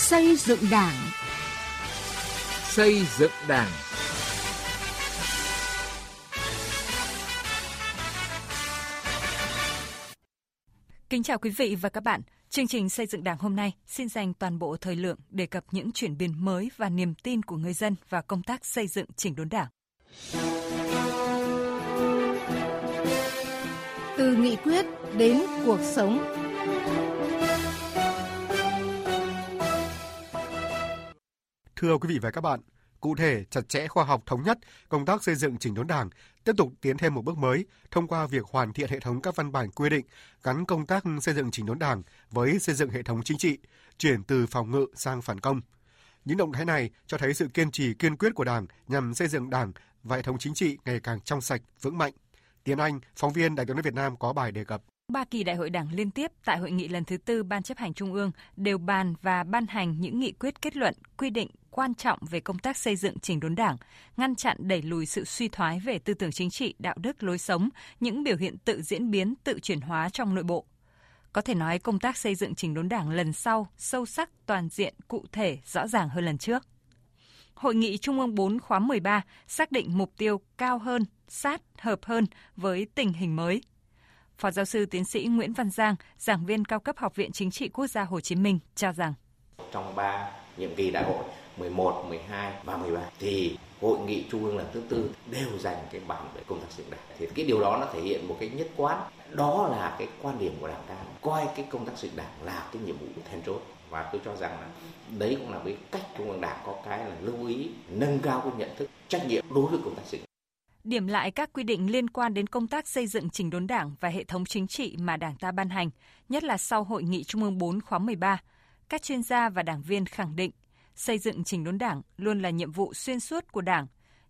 Xây dựng Đảng. Xây dựng Đảng. Kính chào quý vị và các bạn. Chương trình xây dựng Đảng hôm nay xin dành toàn bộ thời lượng đề cập những chuyển biến mới và niềm tin của người dân và công tác xây dựng chỉnh đốn Đảng. Từ nghị quyết đến cuộc sống. Thưa quý vị và các bạn, cụ thể, chặt chẽ khoa học thống nhất, công tác xây dựng chỉnh đốn Đảng tiếp tục tiến thêm một bước mới thông qua việc hoàn thiện hệ thống các văn bản quy định gắn công tác xây dựng chỉnh đốn Đảng với xây dựng hệ thống chính trị, chuyển từ phòng ngự sang phản công. Những động thái này cho thấy sự kiên trì kiên quyết của Đảng nhằm xây dựng Đảng và hệ thống chính trị ngày càng trong sạch, vững mạnh. Tiến Anh, phóng viên Đài tiếng nói Việt Nam có bài đề cập. Ba kỳ đại hội đảng liên tiếp tại hội nghị lần thứ tư Ban chấp hành Trung ương đều bàn và ban hành những nghị quyết kết luận, quy định quan trọng về công tác xây dựng chỉnh đốn đảng, ngăn chặn đẩy lùi sự suy thoái về tư tưởng chính trị, đạo đức, lối sống, những biểu hiện tự diễn biến, tự chuyển hóa trong nội bộ. Có thể nói công tác xây dựng chỉnh đốn đảng lần sau sâu sắc, toàn diện, cụ thể, rõ ràng hơn lần trước. Hội nghị Trung ương 4 khóa 13 xác định mục tiêu cao hơn, sát, hợp hơn với tình hình mới. Phó giáo sư tiến sĩ Nguyễn Văn Giang, giảng viên cao cấp Học viện Chính trị Quốc gia Hồ Chí Minh cho rằng. Trong 3 nhiệm kỳ đại hội 11, 12 và 13 thì hội nghị trung ương lần thứ tư đều dành cái bản về công tác xây dựng đảng thì cái điều đó nó thể hiện một cái nhất quán. Đó là cái quan điểm của đảng ta coi cái công tác xây dựng đảng là cái nhiệm vụ then chốt. Và tôi cho rằng là đấy cũng là cái cách trung ương đảng có cái là lưu ý nâng cao cái nhận thức trách nhiệm đối với công tác xây dựng điểm lại các quy định liên quan đến công tác xây dựng chỉnh đốn đảng và hệ thống chính trị mà Đảng ta ban hành, nhất là sau Hội nghị Trung ương 4 khóa 13. Các chuyên gia và đảng viên khẳng định xây dựng chỉnh đốn đảng luôn là nhiệm vụ xuyên suốt của Đảng.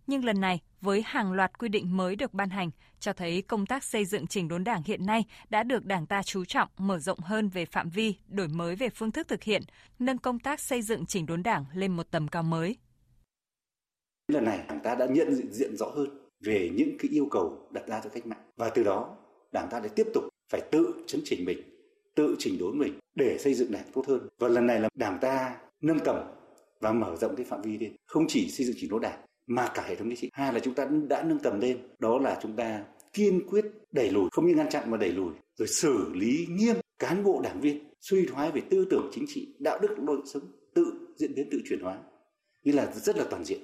Nhưng lần này, với hàng loạt quy định mới được ban hành, cho thấy công tác xây dựng chỉnh đốn đảng hiện nay đã được Đảng ta chú trọng mở rộng hơn về phạm vi, đổi mới về phương thức thực hiện, nâng công tác xây dựng chỉnh đốn đảng lên một tầm cao mới. Lần này, Đảng ta đã nhận diện, diện rõ hơn về những cái yêu cầu đặt ra cho cách mạng. Và từ đó Đảng ta lại tiếp tục phải tự chấn chỉnh mình, tự chỉnh đốn mình để xây dựng đảng tốt hơn. Và lần này là Đảng ta nâng tầm và mở rộng cái phạm vi lên. Không chỉ xây dựng chỉnh đốn đảng mà cả hệ thống chính trị. Hai là chúng ta đã nâng tầm lên đó là chúng ta kiên quyết đẩy lùi không những ngăn chặn mà đẩy lùi rồi xử lý nghiêm cán bộ đảng viên suy thoái về tư tưởng chính trị đạo đức lối sống tự diễn biến tự chuyển hóa. Như là rất là toàn diện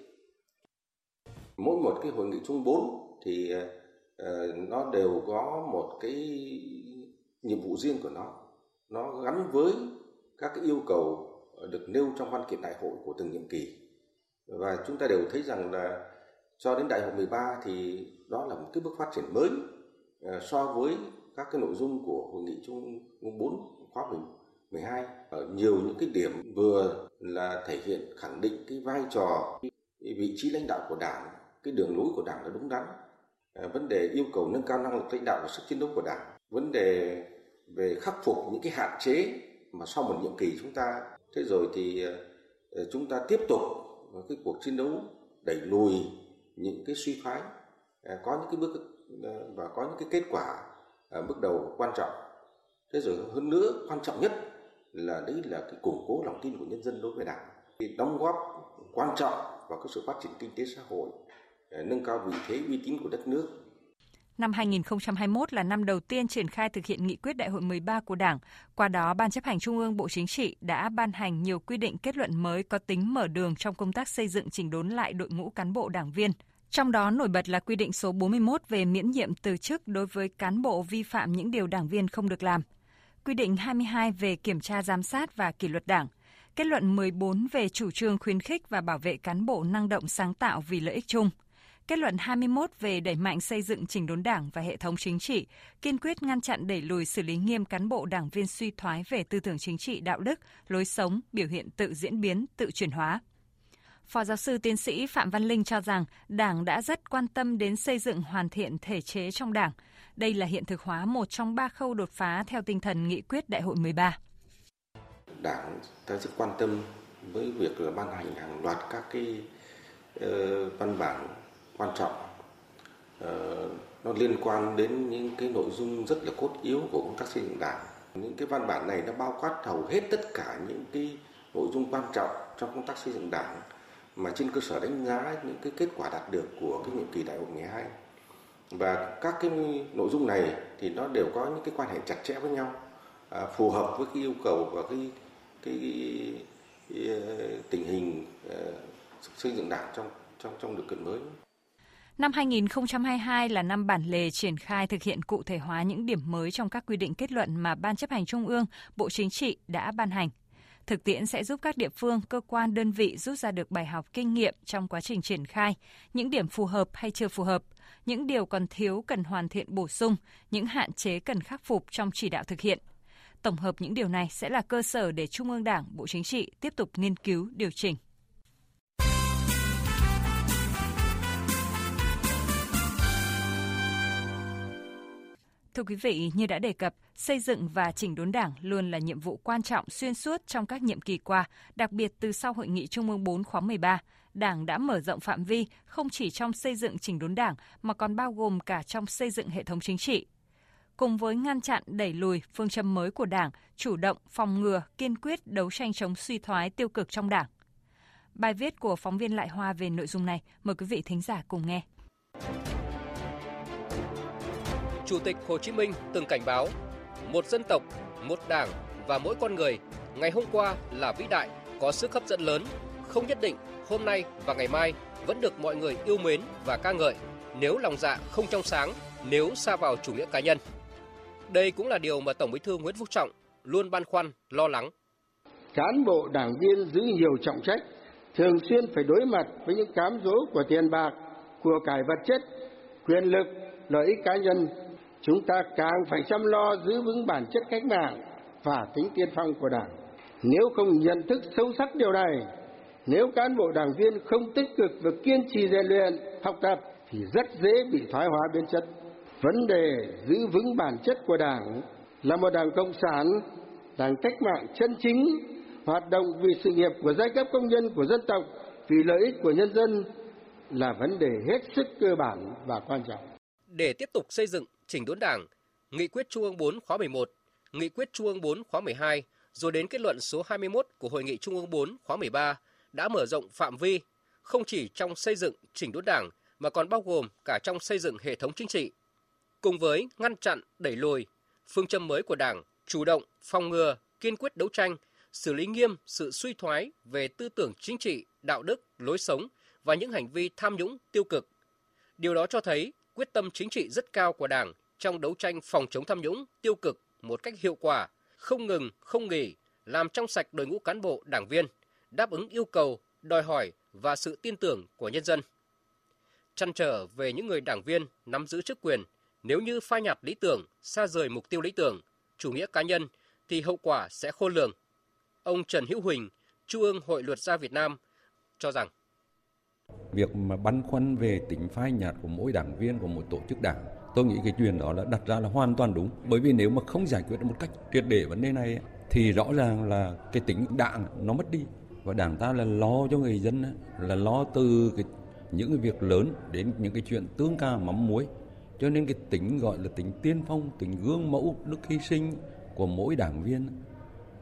mỗi một cái hội nghị chung 4 thì uh, nó đều có một cái nhiệm vụ riêng của nó. Nó gắn với các cái yêu cầu được nêu trong văn kiện đại hội của từng nhiệm kỳ. Và chúng ta đều thấy rằng là cho đến đại hội 13 thì đó là một cái bước phát triển mới uh, so với các cái nội dung của hội nghị chung 4 khóa 12 ở nhiều những cái điểm vừa là thể hiện khẳng định cái vai trò vị trí lãnh đạo của đảng cái đường lối của đảng là đúng đắn. Ờ, vấn đề yêu cầu nâng cao năng lực lãnh đạo và sức chiến đấu của đảng. Vấn đề về khắc phục những cái hạn chế mà sau một nhiệm kỳ chúng ta, thế rồi thì ờ, chúng ta tiếp tục cái cuộc chiến đấu đẩy lùi những cái suy thoái ờ, có những cái bước và có những cái kết quả ở bước đầu quan trọng. Thế rồi hơn nữa, quan trọng nhất là đấy là cái củng cố lòng tin của nhân dân đối với đảng. Thì đóng góp quan trọng vào cái sự phát triển kinh tế xã hội Ờ, nâng cao vị thế uy tín của đất nước. Năm 2021 là năm đầu tiên triển khai thực hiện nghị quyết đại hội 13 của Đảng. Qua đó, Ban chấp hành Trung ương Bộ Chính trị đã ban hành nhiều quy định kết luận mới có tính mở đường trong công tác xây dựng chỉnh đốn lại đội ngũ cán bộ đảng viên. Trong đó nổi bật là quy định số 41 về miễn nhiệm từ chức đối với cán bộ vi phạm những điều đảng viên không được làm. Quy định 22 về kiểm tra giám sát và kỷ luật đảng. Kết luận 14 về chủ trương khuyến khích và bảo vệ cán bộ năng động sáng tạo vì lợi ích chung – Kết luận 21 về đẩy mạnh xây dựng chỉnh đốn đảng và hệ thống chính trị, kiên quyết ngăn chặn đẩy lùi xử lý nghiêm cán bộ đảng viên suy thoái về tư tưởng chính trị, đạo đức, lối sống, biểu hiện tự diễn biến, tự chuyển hóa. Phó giáo sư tiến sĩ Phạm Văn Linh cho rằng Đảng đã rất quan tâm đến xây dựng hoàn thiện thể chế trong Đảng. Đây là hiện thực hóa một trong ba khâu đột phá theo tinh thần nghị quyết Đại hội 13. Đảng ta rất quan tâm với việc là ban hành hàng loạt các cái uh, văn bản quan trọng. Ờ, nó liên quan đến những cái nội dung rất là cốt yếu của công tác xây dựng đảng. Những cái văn bản này nó bao quát hầu hết tất cả những cái nội dung quan trọng trong công tác xây dựng đảng mà trên cơ sở đánh giá những cái kết quả đạt được của cái nhiệm kỳ đại hội 12 và các cái nội dung này thì nó đều có những cái quan hệ chặt chẽ với nhau à, phù hợp với cái yêu cầu và cái cái, cái, cái, cái tình hình uh, xây dựng đảng trong trong trong điều kiện mới. Năm 2022 là năm bản lề triển khai thực hiện cụ thể hóa những điểm mới trong các quy định kết luận mà Ban chấp hành Trung ương, Bộ Chính trị đã ban hành. Thực tiễn sẽ giúp các địa phương, cơ quan, đơn vị rút ra được bài học kinh nghiệm trong quá trình triển khai, những điểm phù hợp hay chưa phù hợp, những điều còn thiếu cần hoàn thiện bổ sung, những hạn chế cần khắc phục trong chỉ đạo thực hiện. Tổng hợp những điều này sẽ là cơ sở để Trung ương Đảng, Bộ Chính trị tiếp tục nghiên cứu, điều chỉnh. Thưa quý vị, như đã đề cập, xây dựng và chỉnh đốn Đảng luôn là nhiệm vụ quan trọng xuyên suốt trong các nhiệm kỳ qua, đặc biệt từ sau hội nghị Trung ương 4 khóa 13. Đảng đã mở rộng phạm vi không chỉ trong xây dựng chỉnh đốn Đảng mà còn bao gồm cả trong xây dựng hệ thống chính trị. Cùng với ngăn chặn đẩy lùi phương châm mới của Đảng, chủ động phòng ngừa, kiên quyết đấu tranh chống suy thoái tiêu cực trong Đảng. Bài viết của phóng viên Lại Hoa về nội dung này, mời quý vị thính giả cùng nghe. Chủ tịch Hồ Chí Minh từng cảnh báo, một dân tộc, một đảng và mỗi con người ngày hôm qua là vĩ đại, có sức hấp dẫn lớn, không nhất định hôm nay và ngày mai vẫn được mọi người yêu mến và ca ngợi nếu lòng dạ không trong sáng, nếu xa vào chủ nghĩa cá nhân. Đây cũng là điều mà Tổng Bí thư Nguyễn Phú Trọng luôn băn khoăn, lo lắng. Cán bộ đảng viên giữ nhiều trọng trách, thường xuyên phải đối mặt với những cám dỗ của tiền bạc, của cải vật chất, quyền lực, lợi ích cá nhân chúng ta càng phải chăm lo giữ vững bản chất cách mạng và tính tiên phong của đảng. Nếu không nhận thức sâu sắc điều này, nếu cán bộ đảng viên không tích cực và kiên trì rèn luyện, học tập thì rất dễ bị thoái hóa biến chất. Vấn đề giữ vững bản chất của đảng là một đảng cộng sản, đảng cách mạng chân chính, hoạt động vì sự nghiệp của giai cấp công nhân của dân tộc, vì lợi ích của nhân dân là vấn đề hết sức cơ bản và quan trọng. Để tiếp tục xây dựng chỉnh đốn Đảng, Nghị quyết Trung ương 4 khóa 11, Nghị quyết Trung ương 4 khóa 12, rồi đến kết luận số 21 của Hội nghị Trung ương 4 khóa 13 đã mở rộng phạm vi không chỉ trong xây dựng chỉnh đốn Đảng mà còn bao gồm cả trong xây dựng hệ thống chính trị. Cùng với ngăn chặn, đẩy lùi, phương châm mới của Đảng chủ động, phòng ngừa, kiên quyết đấu tranh, xử lý nghiêm sự suy thoái về tư tưởng chính trị, đạo đức, lối sống và những hành vi tham nhũng tiêu cực. Điều đó cho thấy quyết tâm chính trị rất cao của Đảng trong đấu tranh phòng chống tham nhũng tiêu cực một cách hiệu quả, không ngừng, không nghỉ, làm trong sạch đội ngũ cán bộ, đảng viên, đáp ứng yêu cầu, đòi hỏi và sự tin tưởng của nhân dân. Chăn trở về những người đảng viên nắm giữ chức quyền, nếu như phai nhạt lý tưởng, xa rời mục tiêu lý tưởng, chủ nghĩa cá nhân thì hậu quả sẽ khôn lường. Ông Trần Hữu Huỳnh, Trung ương Hội Luật gia Việt Nam cho rằng việc mà băn khoăn về tính phai nhạt của mỗi đảng viên của một tổ chức đảng tôi nghĩ cái chuyện đó là đặt ra là hoàn toàn đúng. Bởi vì nếu mà không giải quyết một cách triệt để vấn đề này thì rõ ràng là cái tính đảng nó mất đi. Và đảng ta là lo cho người dân là lo từ cái, những cái việc lớn đến những cái chuyện tương ca mắm muối. Cho nên cái tính gọi là tính tiên phong tính gương mẫu đức hy sinh của mỗi đảng viên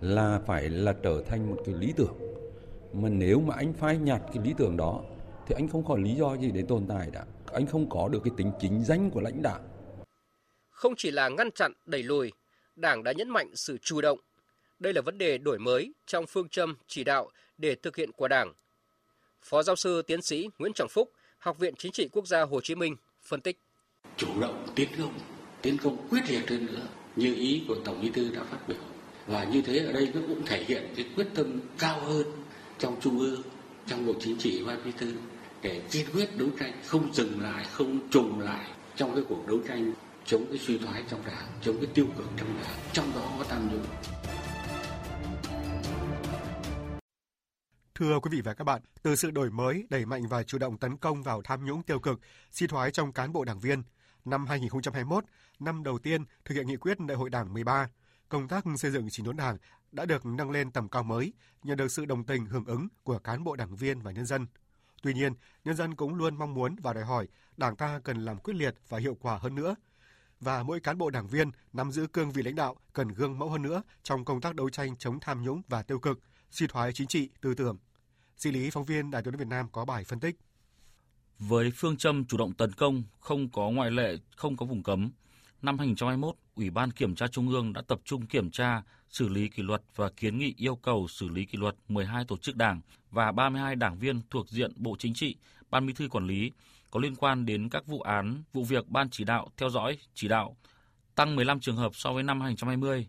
là phải là trở thành một cái lý tưởng. Mà nếu mà anh phai nhạt cái lý tưởng đó thì anh không có lý do gì để tồn tại đã. Anh không có được cái tính chính danh của lãnh đạo. Không chỉ là ngăn chặn, đẩy lùi, Đảng đã nhấn mạnh sự chủ động. Đây là vấn đề đổi mới trong phương châm chỉ đạo để thực hiện của Đảng. Phó giáo sư tiến sĩ Nguyễn Trọng Phúc, Học viện Chính trị Quốc gia Hồ Chí Minh phân tích. Chủ động tiến công, tiến công quyết liệt hơn nữa như ý của Tổng Bí thư đã phát biểu. Và như thế ở đây nó cũng thể hiện cái quyết tâm cao hơn trong Trung ương, trong Bộ Chính trị và Bí thư để kiên quyết đấu tranh không dừng lại không trùng lại trong cái cuộc đấu tranh chống cái suy thoái trong đảng chống cái tiêu cực trong đảng trong đó có tham nhũng Thưa quý vị và các bạn, từ sự đổi mới, đẩy mạnh và chủ động tấn công vào tham nhũng tiêu cực, suy thoái trong cán bộ đảng viên, năm 2021, năm đầu tiên thực hiện nghị quyết Đại hội Đảng 13, công tác xây dựng chỉnh đốn Đảng đã được nâng lên tầm cao mới, nhận được sự đồng tình hưởng ứng của cán bộ đảng viên và nhân dân. Tuy nhiên, nhân dân cũng luôn mong muốn và đòi hỏi Đảng ta cần làm quyết liệt và hiệu quả hơn nữa. Và mỗi cán bộ đảng viên nắm giữ cương vị lãnh đạo cần gương mẫu hơn nữa trong công tác đấu tranh chống tham nhũng và tiêu cực, suy thoái chính trị, tư tưởng. Di lý phóng viên Đài tiếng Việt Nam có bài phân tích. Với phương châm chủ động tấn công, không có ngoại lệ, không có vùng cấm, năm 2021, Ủy ban Kiểm tra Trung ương đã tập trung kiểm tra, xử lý kỷ luật và kiến nghị yêu cầu xử lý kỷ luật 12 tổ chức đảng và 32 đảng viên thuộc diện Bộ Chính trị, Ban Bí thư quản lý có liên quan đến các vụ án, vụ việc Ban chỉ đạo theo dõi, chỉ đạo, tăng 15 trường hợp so với năm 2020.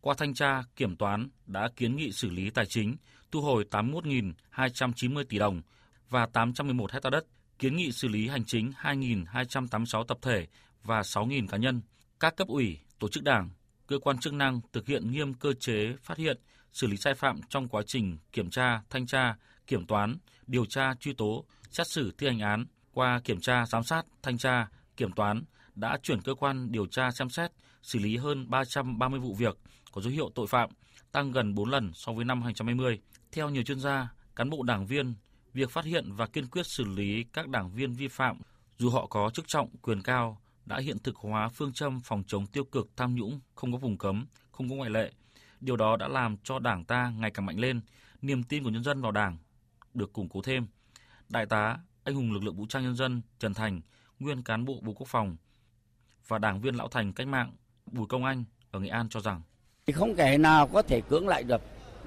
Qua thanh tra, kiểm toán đã kiến nghị xử lý tài chính, thu hồi 81.290 tỷ đồng và 811 hecta đất, kiến nghị xử lý hành chính 2.286 tập thể và 6.000 cá nhân. Các cấp ủy, tổ chức đảng, cơ quan chức năng thực hiện nghiêm cơ chế phát hiện, xử lý sai phạm trong quá trình kiểm tra, thanh tra, kiểm toán, điều tra, truy tố, xét xử thi hành án. Qua kiểm tra, giám sát, thanh tra, kiểm toán đã chuyển cơ quan điều tra xem xét, xử lý hơn 330 vụ việc có dấu hiệu tội phạm, tăng gần 4 lần so với năm 2020. Theo nhiều chuyên gia, cán bộ đảng viên, việc phát hiện và kiên quyết xử lý các đảng viên vi phạm dù họ có chức trọng, quyền cao đã hiện thực hóa phương châm phòng chống tiêu cực tham nhũng, không có vùng cấm, không có ngoại lệ. Điều đó đã làm cho Đảng ta ngày càng mạnh lên, niềm tin của nhân dân vào Đảng được củng cố thêm. Đại tá, anh hùng lực lượng vũ trang nhân dân Trần Thành, nguyên cán bộ Bộ Quốc phòng và đảng viên lão thành cách mạng Bùi Công Anh ở Nghệ An cho rằng thì không kẻ nào có thể cưỡng lại được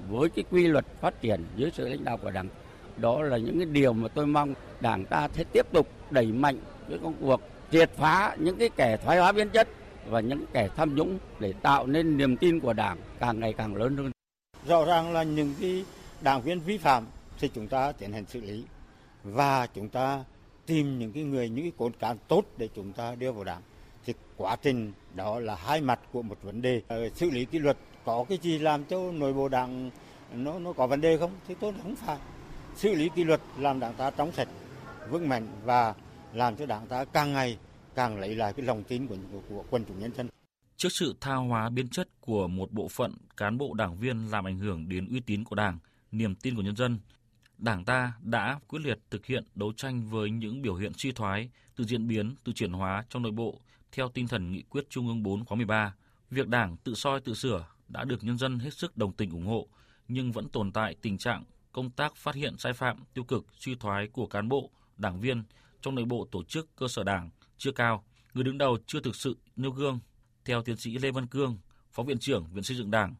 với cái quy luật phát triển dưới sự lãnh đạo của Đảng. Đó là những cái điều mà tôi mong Đảng ta sẽ tiếp tục đẩy mạnh cái công cuộc triệt phá những cái kẻ thoái hóa biến chất và những kẻ tham nhũng để tạo nên niềm tin của Đảng càng ngày càng lớn hơn. Rõ ràng là những cái đảng viên vi phạm thì chúng ta tiến hành xử lý và chúng ta tìm những cái người những cái cốt cán tốt để chúng ta đưa vào đảng. Thì quá trình đó là hai mặt của một vấn đề. Ờ, xử lý kỷ luật có cái gì làm cho nội bộ đảng nó nó có vấn đề không? Thì tôi không phải. Xử lý kỷ luật làm đảng ta trong sạch vững mạnh và làm cho đảng ta càng ngày càng lấy lại cái lòng tin của, của, của quân chúng nhân dân. Trước sự tha hóa biến chất của một bộ phận cán bộ đảng viên làm ảnh hưởng đến uy tín của Đảng, niềm tin của nhân dân, Đảng ta đã quyết liệt thực hiện đấu tranh với những biểu hiện suy thoái, tự diễn biến, tự chuyển hóa trong nội bộ theo tinh thần nghị quyết Trung ương 4 khóa 13. Việc Đảng tự soi tự sửa đã được nhân dân hết sức đồng tình ủng hộ, nhưng vẫn tồn tại tình trạng công tác phát hiện sai phạm, tiêu cực, suy thoái của cán bộ, đảng viên trong nội bộ tổ chức cơ sở đảng chưa cao, người đứng đầu chưa thực sự nêu gương. Theo tiến sĩ Lê Văn Cương, Phó Viện trưởng Viện Xây dựng Đảng,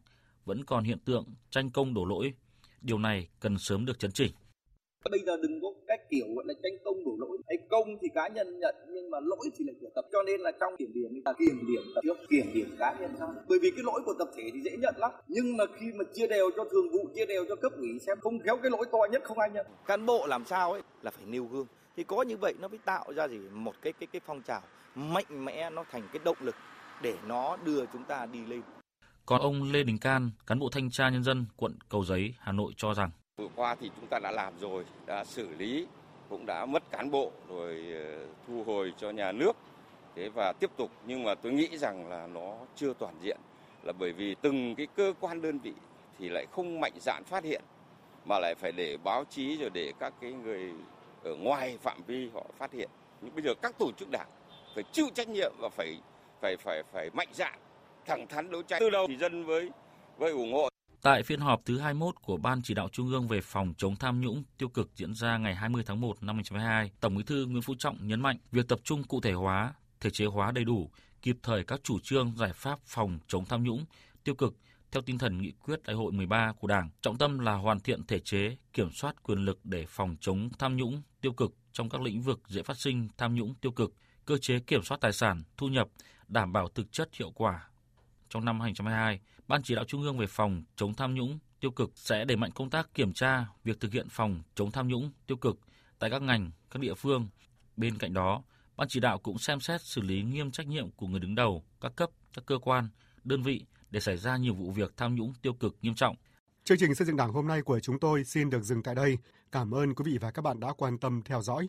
vẫn còn hiện tượng tranh công đổ lỗi. Điều này cần sớm được chấn chỉnh. Bây giờ đừng có cách kiểu gọi là tranh công đổ lỗi. Hay công thì cá nhân nhận nhưng mà lỗi thì lại của tập. Cho nên là trong kiểm điểm là kiểm điểm tập trước, kiểm điểm cá nhân sau. Bởi vì cái lỗi của tập thể thì dễ nhận lắm. Nhưng mà khi mà chia đều cho thường vụ, chia đều cho cấp ủy xem không khéo cái lỗi to nhất không ai nhận. Cán bộ làm sao ấy là phải nêu gương thì có như vậy nó mới tạo ra gì? Một cái cái cái phong trào mạnh mẽ nó thành cái động lực để nó đưa chúng ta đi lên. Còn ông Lê Đình Can, cán bộ thanh tra nhân dân quận Cầu Giấy, Hà Nội cho rằng. Vừa qua thì chúng ta đã làm rồi, đã xử lý, cũng đã mất cán bộ rồi ờ, thu hồi cho nhà nước. Thế và tiếp tục nhưng mà tôi nghĩ rằng là nó chưa toàn diện. Là bởi vì từng cái cơ quan đơn vị thì lại không mạnh dạn phát hiện mà lại phải để báo chí rồi để các cái người ở ngoài phạm vi họ phát hiện. Nhưng bây giờ các tổ chức đảng phải chịu trách nhiệm và phải phải phải phải mạnh dạn thẳng thắn đấu tranh. Từ đầu thì dân với với ủng hộ. Tại phiên họp thứ 21 của Ban Chỉ đạo Trung ương về phòng chống tham nhũng tiêu cực diễn ra ngày 20 tháng 1 năm 2022, Tổng Bí thư Nguyễn Phú Trọng nhấn mạnh việc tập trung cụ thể hóa, thể chế hóa đầy đủ, kịp thời các chủ trương giải pháp phòng chống tham nhũng tiêu cực theo tinh thần nghị quyết đại hội 13 của Đảng, trọng tâm là hoàn thiện thể chế, kiểm soát quyền lực để phòng chống tham nhũng tiêu cực trong các lĩnh vực dễ phát sinh tham nhũng tiêu cực, cơ chế kiểm soát tài sản, thu nhập, đảm bảo thực chất hiệu quả. Trong năm 2022, Ban chỉ đạo Trung ương về phòng chống tham nhũng tiêu cực sẽ đẩy mạnh công tác kiểm tra việc thực hiện phòng chống tham nhũng tiêu cực tại các ngành, các địa phương. Bên cạnh đó, Ban chỉ đạo cũng xem xét xử lý nghiêm trách nhiệm của người đứng đầu, các cấp, các cơ quan, đơn vị để xảy ra nhiều vụ việc tham nhũng tiêu cực nghiêm trọng. Chương trình xây dựng Đảng hôm nay của chúng tôi xin được dừng tại đây. Cảm ơn quý vị và các bạn đã quan tâm theo dõi.